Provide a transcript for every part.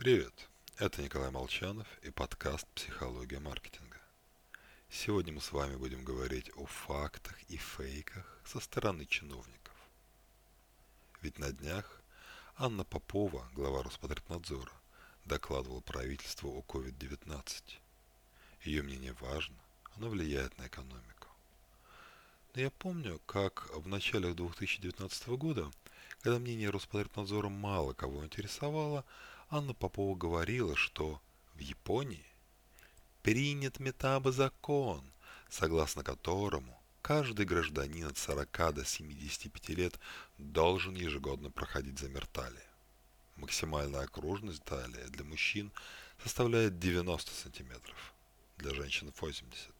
Привет, это Николай Молчанов и подкаст «Психология маркетинга». Сегодня мы с вами будем говорить о фактах и фейках со стороны чиновников. Ведь на днях Анна Попова, глава Роспотребнадзора, докладывала правительству о COVID-19. Ее мнение важно, оно влияет на экономику. Но я помню, как в начале 2019 года, когда мнение Роспотребнадзора мало кого интересовало, Анна Попова говорила, что в Японии принят метабо-закон, согласно которому каждый гражданин от 40 до 75 лет должен ежегодно проходить замер талии. Максимальная окружность талии для мужчин составляет 90 сантиметров, для женщин 80.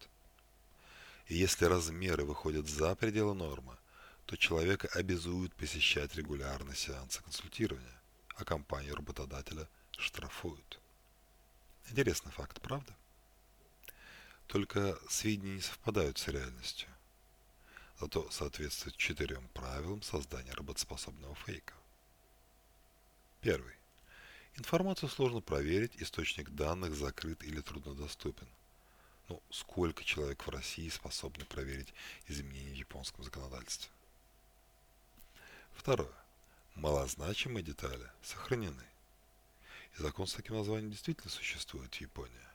И если размеры выходят за пределы нормы, то человека обязуют посещать регулярно сеансы консультирования а компанию работодателя штрафуют. Интересный факт, правда? Только сведения не совпадают с реальностью. Зато соответствуют четырем правилам создания работоспособного фейка. Первый. Информацию сложно проверить, источник данных закрыт или труднодоступен. Ну, сколько человек в России способны проверить изменения в японском законодательстве? Второе малозначимые детали сохранены. И закон с таким названием действительно существует в Японии.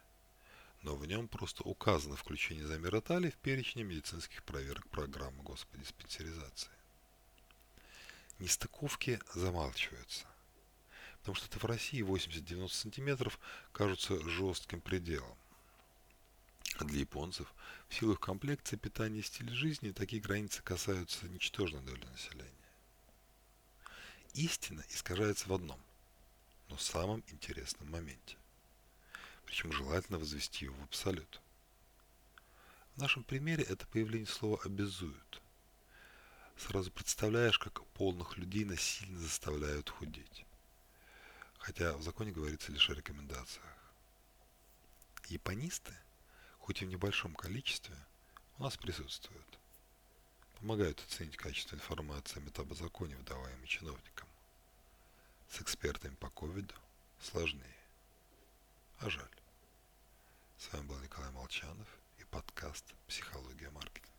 Но в нем просто указано включение замера в перечне медицинских проверок программы господиспансеризации. Нестыковки замалчиваются. Потому что это в России 80-90 сантиметров кажутся жестким пределом. А для японцев в силу их комплекции, питания и стиля жизни такие границы касаются ничтожной доли населения. Истина искажается в одном, но самом интересном моменте. Причем желательно возвести его в абсолют. В нашем примере это появление слова «обязуют». Сразу представляешь, как полных людей насильно заставляют худеть. Хотя в законе говорится лишь о рекомендациях. Японисты, хоть и в небольшом количестве, у нас присутствуют. Помогают оценить качество информации о метабозаконе, выдаваемой чиновникам. С экспертами по ковиду сложнее. А жаль. С вами был Николай Молчанов и подкаст «Психология маркетинга».